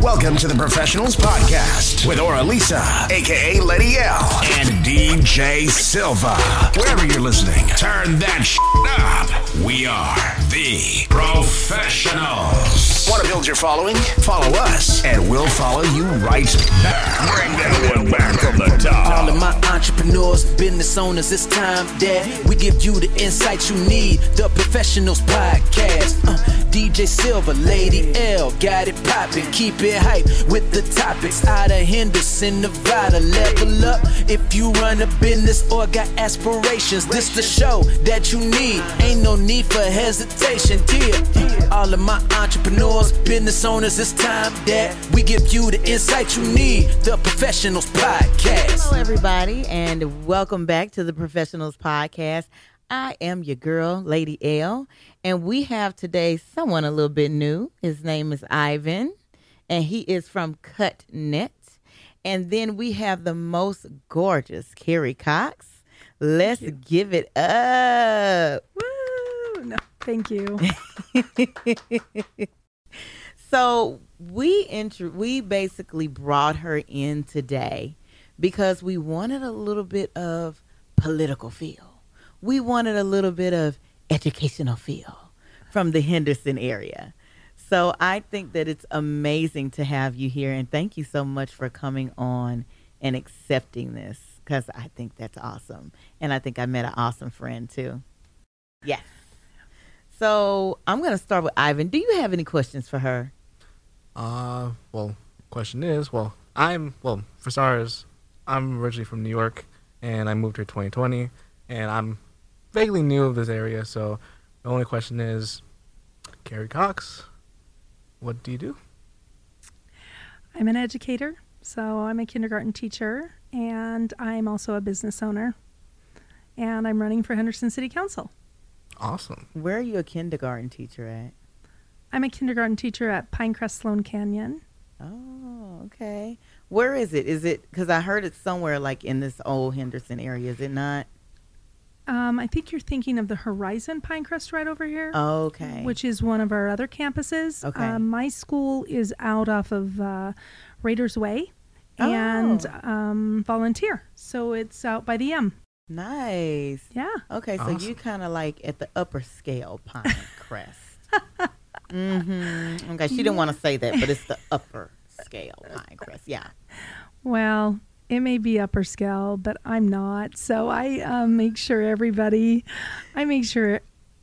Welcome to the Professionals Podcast with Aura Lisa, aka Lady L, and DJ Silva. Wherever you're listening, turn that up. We are the Professionals. Want to build your following? Follow us, and we'll follow you right back. Bring that one back from the All of my entrepreneurs, business owners, it's time that we give you the insights you need. The Professionals Podcast. Uh, DJ Silva, Lady L, got it poppin'. Keep it hype with the topics. Out of Henderson, Nevada, level up. If you run a business or got aspirations, this the show that you need. Ain't no need for hesitation, dear. All of my entrepreneurs, business owners, it's time that we give you the insight you need. The Professionals Podcast. Hello, everybody, and welcome back to the Professionals Podcast. I am your girl, Lady L, and we have today someone a little bit new. His name is Ivan, and he is from Cut Net. And then we have the most gorgeous Carrie Cox. Let's give it up. Woo! No, thank you. So we intro- we basically brought her in today because we wanted a little bit of political feel. We wanted a little bit of educational feel from the Henderson area. So I think that it's amazing to have you here and thank you so much for coming on and accepting this because I think that's awesome. And I think I met an awesome friend too. Yes. So I'm going to start with Ivan. Do you have any questions for her? Uh, well, question is, well, I'm well for starters, I'm originally from New York, and I moved here 2020, and I'm vaguely new of this area. So the only question is, Carrie Cox, what do you do? I'm an educator, so I'm a kindergarten teacher, and I'm also a business owner. And I'm running for Henderson City Council. Awesome. Where are you a kindergarten teacher at? I'm a kindergarten teacher at Pinecrest Sloan Canyon. Oh, okay. Where is it? Is it because I heard it's somewhere like in this old Henderson area? Is it not? Um, I think you're thinking of the Horizon Pinecrest right over here, Okay. which is one of our other campuses. Okay. Um, my school is out off of uh, Raiders Way and Oh. um, volunteer. So it's out by the M. nice. Yeah. Okay, so you kind of like at the upper scale Pine Crest. mm-hmm. Okay, she didn't want to say that, but it's the upper scale Pine Crest. Yeah. Well, it may be upper scale, but I'm not. So I um, make sure everybody, I make sure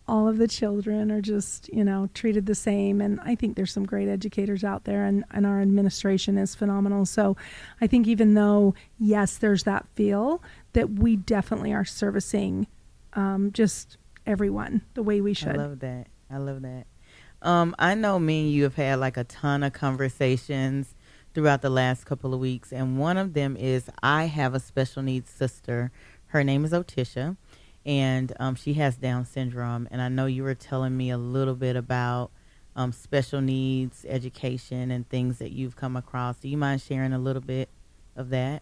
all of the children are just, you know, treated the same. And I think there's some great educators out there, and, and our administration is phenomenal. So I think even though, yes, there's that feel, that we definitely are servicing um, just everyone the way we should. I love that. I love that. Um, I know me and you have had like a ton of conversations throughout the last couple of weeks, and one of them is I have a special needs sister. Her name is Otisha, and um, she has Down syndrome. And I know you were telling me a little bit about um, special needs education and things that you've come across. Do you mind sharing a little bit of that?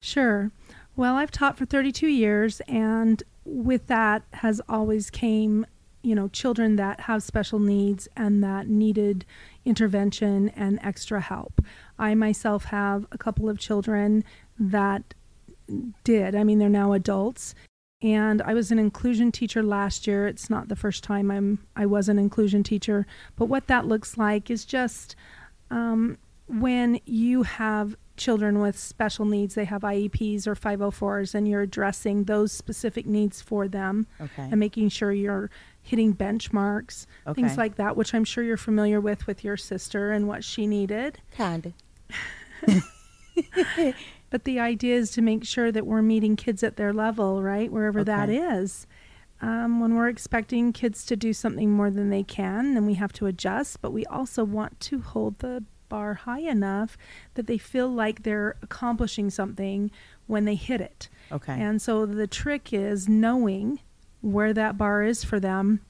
Sure. Well, I've taught for 32 years, and with that has always came, you know, children that have special needs and that needed intervention and extra help. I myself have a couple of children that did. I mean, they're now adults. And I was an inclusion teacher last year. It's not the first time I'm I was an inclusion teacher, but what that looks like is just um, when you have children with special needs, they have IEPs or 504s, and you're addressing those specific needs for them Okay. and making sure you're hitting benchmarks, Okay. things like that, which I'm sure you're familiar with with your sister and what she needed. Kinda. But the idea is to make sure that we're meeting kids at their level, right? Wherever that Okay. is. Um, when we're expecting kids to do something more than they can, then we have to adjust, but we also want to hold the bar high enough that they feel like they're accomplishing something when they hit it. Okay. And so the trick is knowing where that bar is for them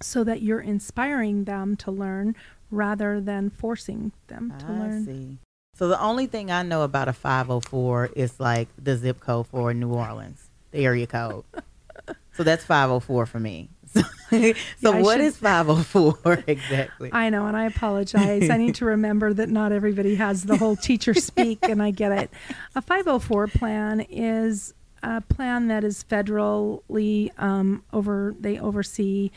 so that you're inspiring them to learn rather than forcing them to I learn. see. So the only thing I know about a 504 is like the zip code for New Orleans, the area code. so that's 504 for me. so what should- is 504 exactly? I know, and I apologize. I need to remember that not everybody has the whole teacher speak, and I get it. A 504 plan is a plan that is federally um, over. They oversee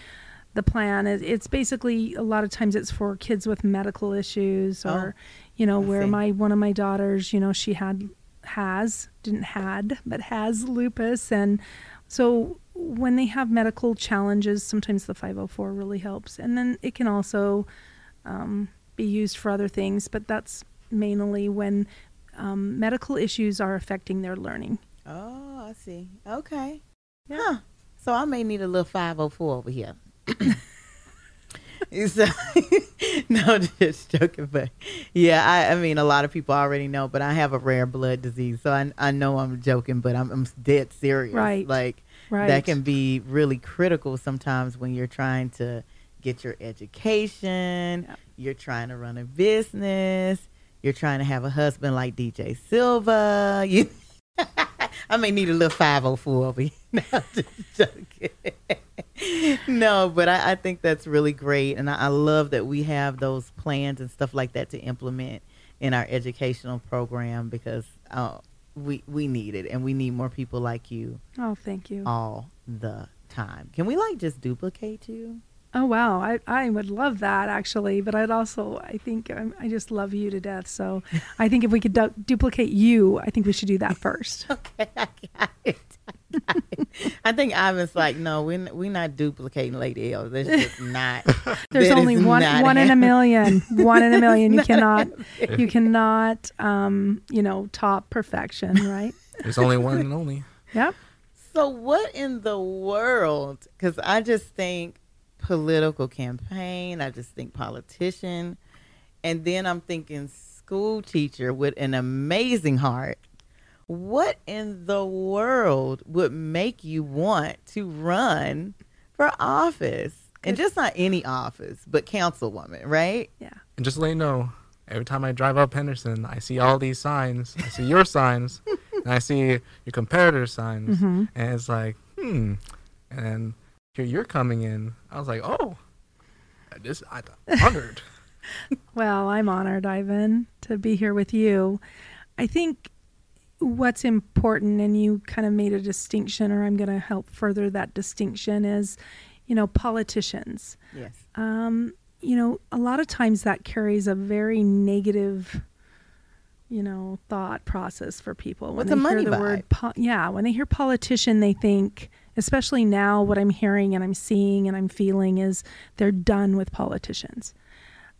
the plan. It's basically a lot of times it's for kids with medical issues, or you know, where my one of my daughters, you know, she had has didn't had but has lupus, and so when they have medical challenges, sometimes the 504 really helps. And then it can also um, be used for other things, but that's mainly when um, medical issues are affecting their learning. Oh, I see. Okay. Huh. So I may need a little 504 over here. so, no, just joking. But yeah, I, I mean, a lot of people already know, but I have a rare blood disease. So I, I know I'm joking, but I'm, I'm dead serious. Right. Like, Right. that can be really critical sometimes when you're trying to get your education, you're trying to run a business, you're trying to have a husband like DJ Silva. You, I may need a little 504 over here. No, just joking. No, but I, I think that's really great. And I, I love that we have those plans and stuff like that to implement in our educational program because uh, we, we need it and we need more people like you oh, thank you. all the time. Can we like just duplicate you? Oh, wow. I, I would love that actually, but I'd also, I think um, I just love you to death. So I think if we could du- duplicate you, I think we should do that first. Okay, I got it. I, got. I think Ivan's like, no, we're we're not duplicating Lady L. That's just not. There's only one one in a happening. million. One in a million. You cannot you cannot um, you know, top perfection, right? There's only one and only. Yep. So what in the world? Because I just think political campaign. I just think politician, and then I'm thinking school teacher with an amazing heart. What in the world would make you want to run for office? And just not any office, but councilwoman, right? Yeah. And just to let you know, every time I drive up Henderson, I see all these signs. I see your signs, and I see your competitor signs, Mm-hmm. and it's like, hmm. And here you're coming in. I was like, oh, this I'm honored. Well, I'm honored, Ivan, to be here with you. I think what's important, and you kind of made a distinction, or I'm going to help further that distinction, is, you know, politicians. Yes. Um, you know, a lot of times that carries a very negative, you know, thought process for people. What's they a hear money the vibe? word, po- yeah, when they hear politician, they think, especially now, what I'm hearing and I'm seeing and I'm feeling is they're done with politicians.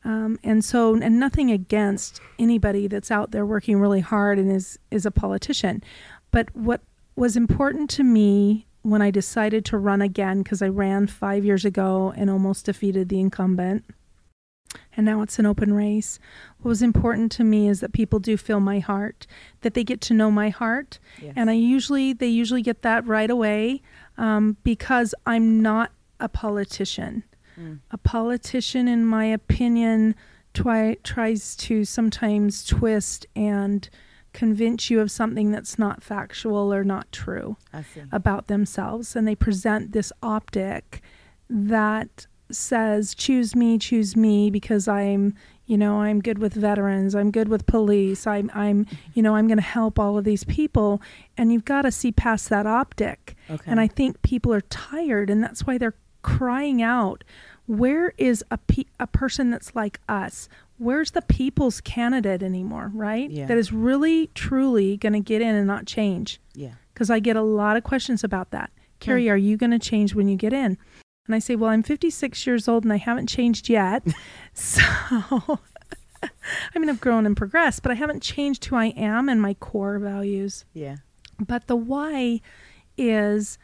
Um, and so, and nothing against anybody that's out there working really hard and is is a politician, but what was important to me when I decided to run again because I ran five years ago and almost defeated the incumbent, and now it's an open race. What was important to me is that people do feel my heart, that they get to know my heart, Yes. and I usually they usually get that right away um, because I'm not a politician. Mm. A politician, in my opinion, twi- tries to sometimes twist and convince you of something that's not factual or not true about themselves. And they present this optic that says, choose me, choose me, because I'm, you know, I'm good with veterans, I'm good with police, I'm, I'm, you know, I'm going to help all of these people. And you've got to see past that optic. Okay. And I think people are tired, and that's why they're crying out, where is a, pe- a person that's like us? Where's the people's candidate anymore, right? Yeah. That is really, truly going to get in and not change yeah. because I get a lot of questions about that. Carrie, are you going to change when you get in? And I say, well, I'm 56 years old and I haven't changed yet. so, I mean, I've grown and progressed, but I haven't changed who I am and my core values. Yeah. But the why is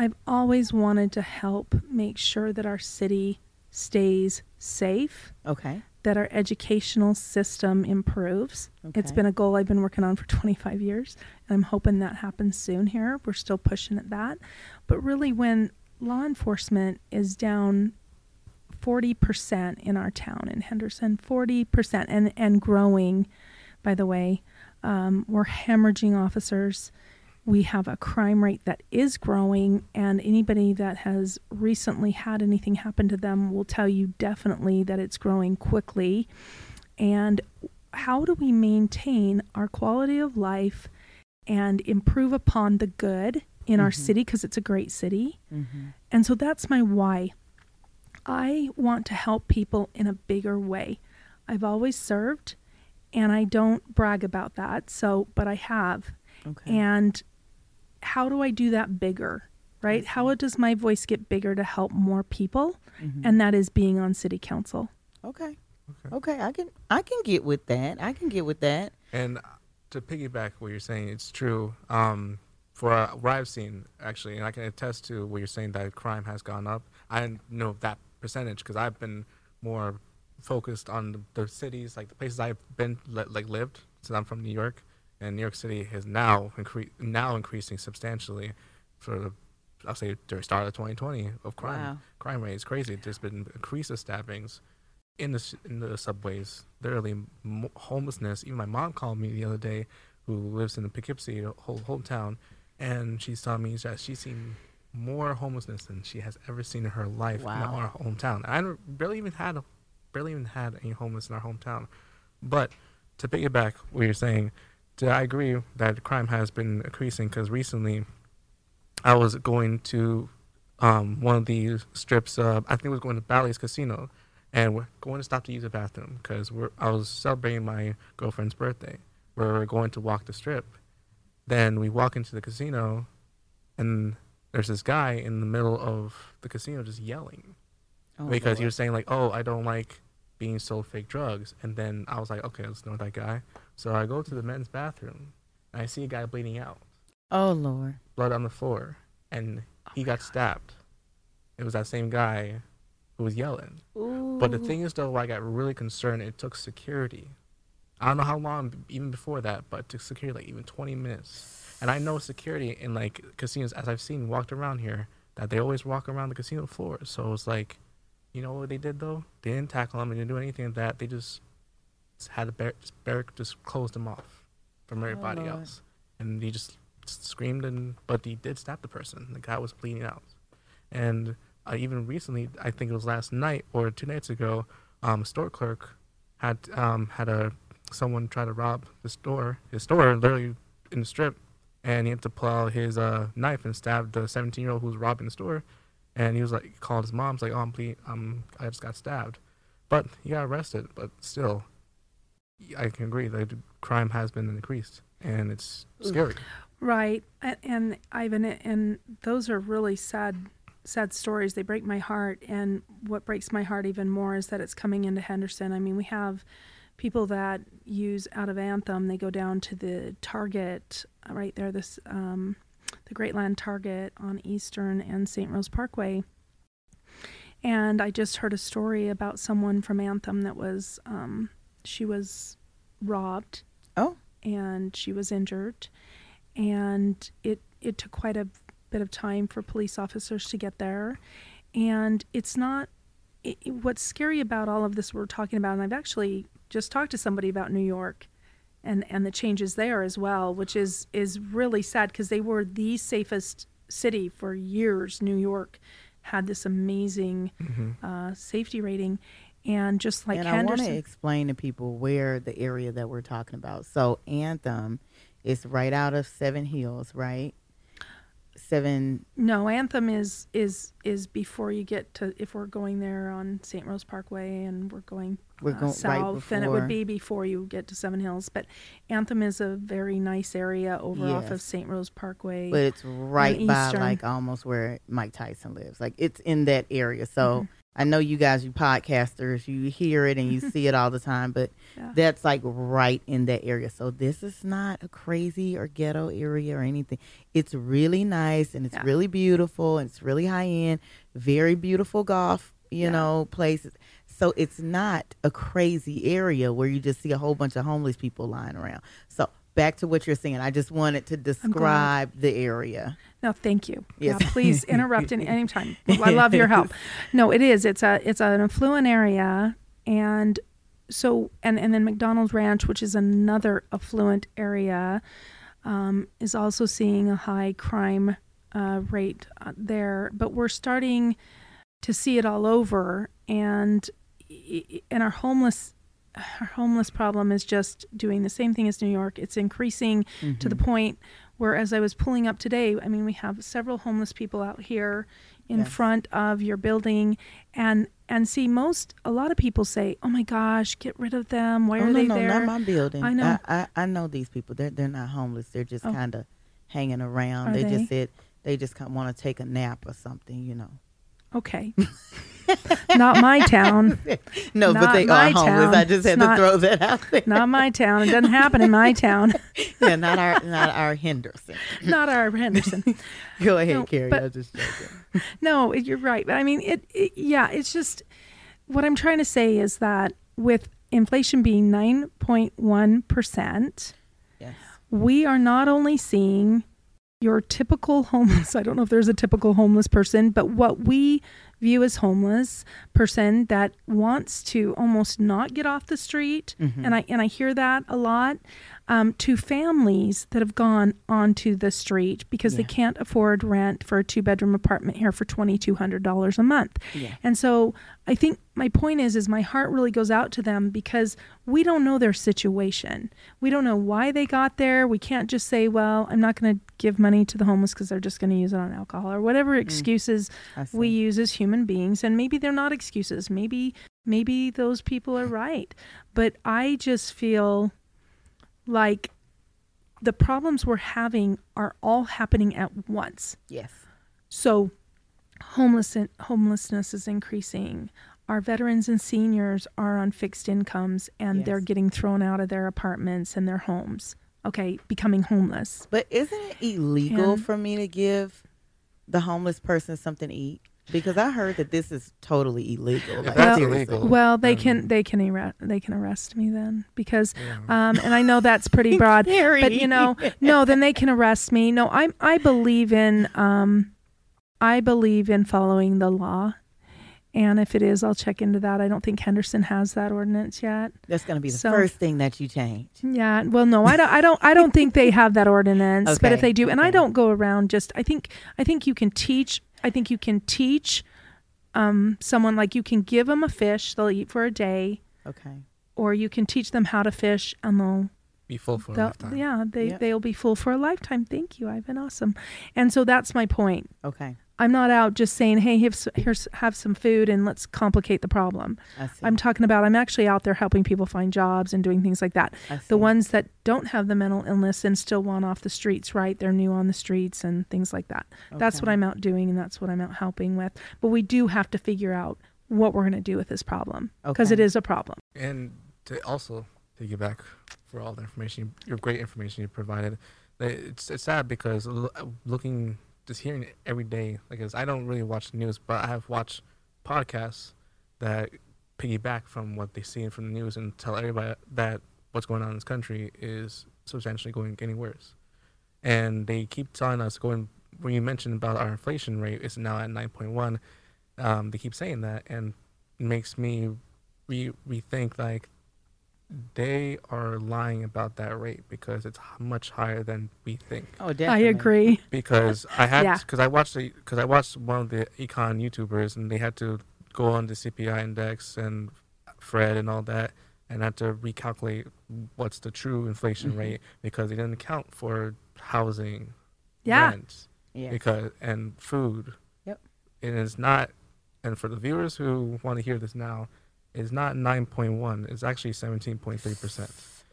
I've always wanted to help make sure that our city stays safe, Okay. that our educational system improves. Okay. It's been a goal I've been working on for 25 years, and I'm hoping that happens soon here. We're still pushing at that. But really, when law enforcement is down 40% in our town in Henderson, 40%, and, and growing, by the way, um, we're hemorrhaging officers. We have a crime rate that is growing, and anybody that has recently had anything happen to them will tell you definitely that it's growing quickly. And how do we maintain our quality of life and improve upon the good in our Mhm. city because it's a great city? Mm-hmm. And so that's my why. I want to help people in a bigger way. I've always served and I don't brag about that. So, but I have. Okay. And how do I do that bigger? Right? How does my voice get bigger to help more people? Mhm. And that is being on city council. okay. Okay. Okay. I can I can get with that. I can get with that. And to piggyback what you're saying, it's true. Um, for uh, what I've seen, actually, and I can attest to what you're saying that crime has gone up. I know that percentage because I've been more focused on the, the cities, like the places I've been, li- like lived, since I'm from New York, and New York City is now incre- now increasing substantially for the. I'll say during start of 2020 of crime. Wow. Crime rate is crazy. There's been increase of stabbings in the in the subways. Literally, mo- homelessness. Even my mom called me the other day, who lives in the Poughkeepsie whole hometown, and she's telling me that she's seen more homelessness than she has ever seen in her life in Wow. our hometown. I barely even had a, barely even had any homeless in our hometown. But to piggyback what you're saying, I agree that crime has been increasing because recently I was going to um, one of the strips. Uh, I think it was going to Bally's Casino, and we're going to stop to use the bathroom because we're. I was celebrating my girlfriend's birthday. We We're going to walk the strip. Then we walk into the casino, and there's this guy in the middle of the casino just yelling Oh, because he was saying like, "Oh, I don't like being sold fake drugs." And then I was like, "Okay, let's know that guy." So I go to the men's bathroom, and I see a guy bleeding out Oh Lord. blood on the floor, and oh, he got stabbed. It was that same guy who was yelling. Ooh. But the thing is, though, I got really concerned. It took security. I don't know how long, even before that, but it took security like even 20 minutes. And I know security in like casinos, as I've seen walked around here, that they always walk around the casino floor. So it was like, you know what they did though? They didn't tackle him. They didn't do anything like that. They just had a bar- just, closed him off from everybody Lord. else, and he just screamed and but he did stab the person. The guy was bleeding out, and uh, even recently, I think it was last night or two nights ago, um, a store clerk had um, had a someone try to rob the store, his store, literally in the strip, and he had to pull out his uh, knife and stab the 17 year old who was robbing the store, and he was like, called his mom's like, oh, I'm ble- um, I just got stabbed, but he got arrested, but still, I can agree that the crime has been increased, and it's scary. Right. And, and Ivan, and those are really sad, sad stories. They break my heart. And what breaks my heart even more is that it's coming into Henderson. I mean, we have people that use out of Anthem, they go down to the Target uh, right there, this, um, the Great Land Target on Eastern and St. Rose Parkway. And I just heard a story about someone from Anthem that was, um, she was robbed. Oh. and she was injured. And it it took quite a bit of time for police officers to get there. And it's not it, what's scary about all of this we're talking about and I've actually just talked to somebody about New York and and the changes there as well which is is really sad because they were the safest city for years. New York had this amazing uh, safety rating and just like and I want to explain to people where the area that we're talking about. So Anthem is right out of Seven Hills, right? Seven. No, Anthem is is is before you get to if we're going there on St. Rose Parkway and we're going We're uh, going right south, then it would be before you get to Seven Hills. But Anthem is a very nice area over off of St. Rose Parkway. But it's right by Eastern. like almost where Mike Tyson lives. Like it's in that area. So Mm-hmm. I know you guys, you podcasters, you hear it and you see it all the time, but Yeah. that's like right in that area. So this is not a crazy or ghetto area or anything. It's really nice and it's Yeah. really beautiful and it's really high end, very beautiful golf, you Yeah. know, places. So it's not a crazy area where you just see a whole bunch of homeless people lying around. So back to what you're saying, I just wanted to describe the area. No, thank you. Yes. Yeah, please interrupt any anytime. I love your help. No, it is. It's a it's an affluent area, and so and and then MacDonald's Ranch, which is another affluent area. um, is also seeing a high crime uh, rate uh, there, but we're starting to see it all over, and and our homeless our homeless problem is just doing the same thing as New York. It's increasing mm-hmm. to the mm-hmm. point where, as I was pulling up today, I mean, we have several homeless people out here in yes. front of your building, and and see most a lot of people say, "Oh my gosh, get rid of them. Why oh, are no, they no, there?" not my building. I know. I, I, I know these people. They're they're not homeless. They're just oh. kind of hanging around. They, they, just said they just want to take a nap or something, you know. Okay. not my town. No, not but they are homeless. Town. I just had to throw that out there. Not my town. It doesn't happen in my town. yeah, not our not our Henderson. not our Henderson. Go ahead, no, Carrie. But, I was just joking. No, you're right. But I mean, it, it. Yeah, it's just what I'm trying to say is that with inflation being nine point one percent, yes, we are not only seeing your typical homeless, I don't know if there's a typical homeless person, but what we view as homeless person that wants to almost not get off the street mm-hmm. and I and I hear that a lot um, to families that have gone onto the street because yeah. they can't afford rent for a two bedroom apartment here for twenty two hundred dollars a month. Yeah. And so I think my point is is my heart really goes out to them because we don't know their situation. We don't know why they got there. We can't just say, well, I'm not going to give money to the homeless because they're just going to use it on alcohol or whatever mm. excuses we use as human beings. And maybe they're not excuses. Maybe maybe those people are right. But I just feel like the problems we're having are all happening at once. Yes. So homeless homelessness is increasing. Our veterans and seniors are on fixed incomes and yes. they're getting thrown out of their apartments and their homes. Okay, becoming homeless. But isn't it illegal and, for me to give the homeless person something to eat? Because I heard that this is totally illegal. Like, that's illegal. Well, they can they can arrest they can arrest me then because um and I know that's pretty broad, but you know no then they can arrest me. No, I I believe in um I believe in following the law. And if it is, I'll check into that. I don't think Henderson has that ordinance yet. That's going to be the so, first thing that you change. Yeah. Well, no, I don't. I don't. I don't think they have that ordinance. Okay. But if they do, and okay. I don't go around just. I think. I think you can teach I think you can teach um, someone like you can give them a fish they'll eat for a day. Okay. Or you can teach them how to fish and they'll be full for a lifetime. Yeah, they yep. they'll be full for a lifetime. Thank you. I've been awesome. And so that's my point. Okay. I'm not out just saying, "Hey, here's, here's have some food and let's complicate the problem." I'm talking about I'm actually out there helping people find jobs and doing things like that. The ones that don't have the mental illness and still want off the streets, right? They're new on the streets and things like that. Okay. That's what I'm out doing and that's what I'm out helping with. But we do have to figure out what we're going to do with this problem because okay. it is a problem. And to also piggyback for all the information, your great information you provided, it's it's sad because looking just hearing it every day. Like, I don't really watch the news, but I have watched podcasts that piggyback from what they see from the news and tell everybody that what's going on in this country is substantially going getting worse. And they keep telling us going when you mentioned about our inflation rate is now at 9.1. Um, they keep saying that, and it makes me re- rethink like they are lying about that rate because it's much higher than we think. Oh, definitely. I agree. Because I had because yeah. I watched because I watched one of the econ YouTubers and they had to go on the CPI index and Fred and all that and had to recalculate what's the true inflation mm-hmm. rate because they didn't account for housing, yeah, rent, yeah. because and food. Yep. It is not, and for the viewers who want to hear this now, is not 9.1. It's actually 17.3%.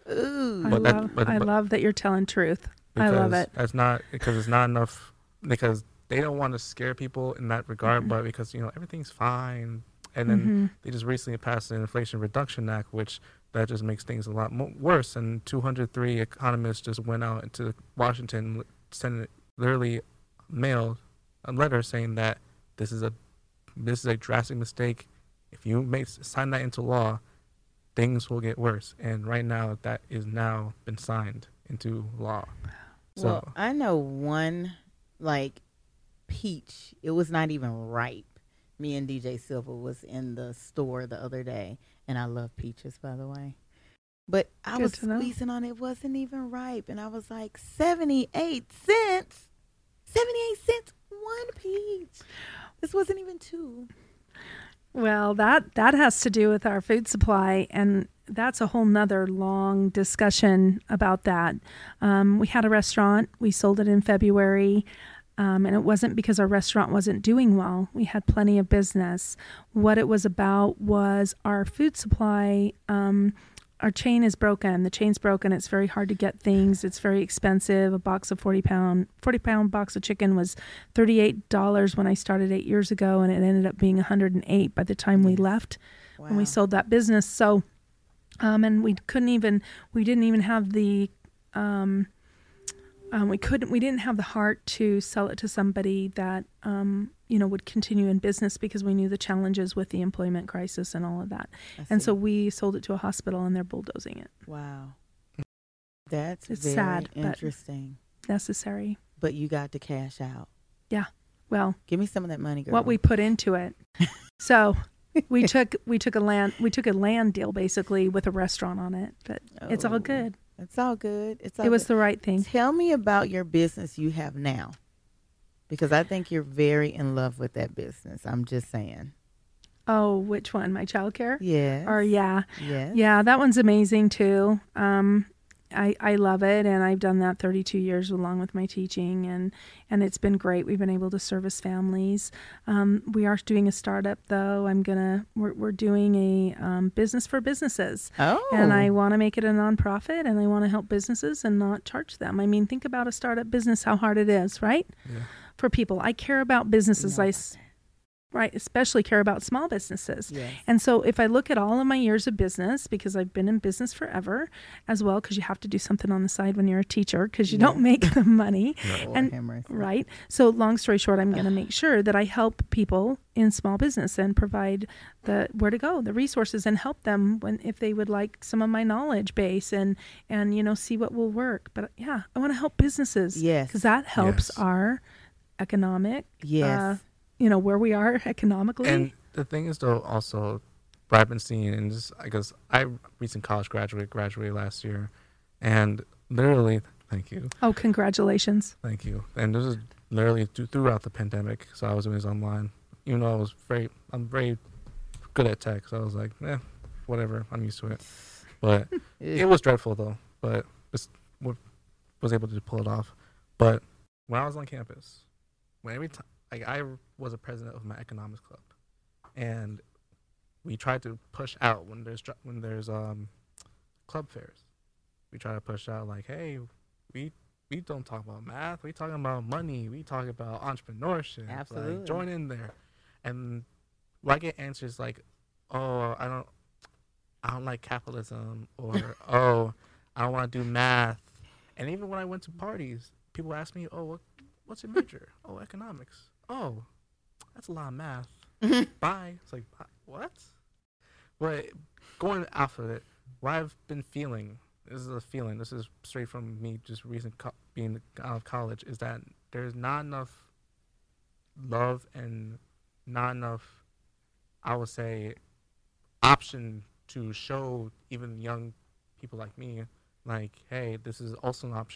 Ooh. I, love, that, but, I but, love that you're telling truth. I love it. That's not because it's not enough because they don't want to scare people in that regard, mm-hmm. but because you know everything's fine, and then mm-hmm. they just recently passed the Inflation Reduction Act, which that just makes things a lot mo- worse. And 203 economists just went out into Washington, sent literally mailed a letter saying that this is a this is a drastic mistake if you make sign that into law, things will get worse. And right now, that is now been signed into law. So well, I know one like peach. It was not even ripe. Me and DJ Silva was in the store the other day, and I love peaches, by the way. But I Good was to know. squeezing on it, it wasn't even ripe. And I was like, 78 cents. 78 cents, one peach. This wasn't even two. Well, that that has to do with our food supply, and that's a whole nother long discussion about that. Um, we had a restaurant. We sold it in February. Um, and it wasn't because our restaurant wasn't doing well. We had plenty of business. What it was about was our food supply. Um, our chain is broken. The chain's broken. It's very hard to get things. It's very expensive. A box of forty pound forty pound box of chicken was thirty eight dollars when I started eight years ago, and it ended up being one hundred and eight by the time we left when we sold that business. So, um, and we couldn't even we didn't even have the um, um, we couldn't we didn't have the heart to sell it to somebody that um, you know would continue in business because we knew the challenges with the employment crisis and all of that and so we sold it to a hospital and they're bulldozing it Wow. That's It's sad, but- interesting. necessary But you got to cash out. Yeah. Well Give me some of that money, girl. what we put into it so we took we took a land we took a land deal basically with a restaurant on it but it's all Oh, good It's all good. It's all it was good. the right thing Tell me about your business you have now. Because I think you're very in love with that business. I'm just saying. oh which one my childcare Yeah. or yeah Yes. Yeah, that one's amazing too. Um, I I love it, and I've done that 32 years along with my teaching, and and it's been great. We've been able to service families. Um, we are doing a startup though. I'm gonna we're we're doing a um, business for businesses, Oh. and I want to make it a nonprofit, and I want to help businesses and not charge them. I mean, think about a startup business, how hard it is, right? Yeah. For people, I care about businesses. know I about s- right, especially care about small businesses. Yes. And so if I look at all of my years of business, because I've been in business forever as well, because you have to do something on the side when you're a teacher, because you don't make the money. Lord and-. Right. So long story short, I'm going to make sure that I help people in small business and provide the where to go, the resources, and help them when if they would like some of my knowledge base and and you know see what will work. But yeah, I want to help businesses. Yes. Because that helps Yes. our economic. Yes. Uh, you know where we are economically. And the thing is, though, also, what I've been seeing, and just I guess I recent college graduate, graduated last year, and literally, thank you, oh, congratulations. thank you. And this is literally throughout the pandemic, so I was always online. Even though I was very, I'm very good at tech, so I was like, eh, whatever, I'm used to it. But it was dreadful though, but just was able to pull it off. But when I was on campus, when every time like I was a president of my economics club, and we tried to push out when there's when there's um club fairs, we try to push out like, hey, we we don't talk about math, we talking about money, we talk about entrepreneurship, Absolutely. like join in there, and I get answers like, oh, I don't. I don't like capitalism, or oh, I don't want to do math. And even when I went to parties, people ask me, "Oh, what, what's your major? oh, economics. Oh, that's a lot of math. Bye." It's like "Bye? what? But going off of it, what I've been feeling, this is a feeling. This is straight from me, just recent co- being out of college, is that there's not enough love and not enough, I would say, option to show even young people like me, like, hey, this is also an option.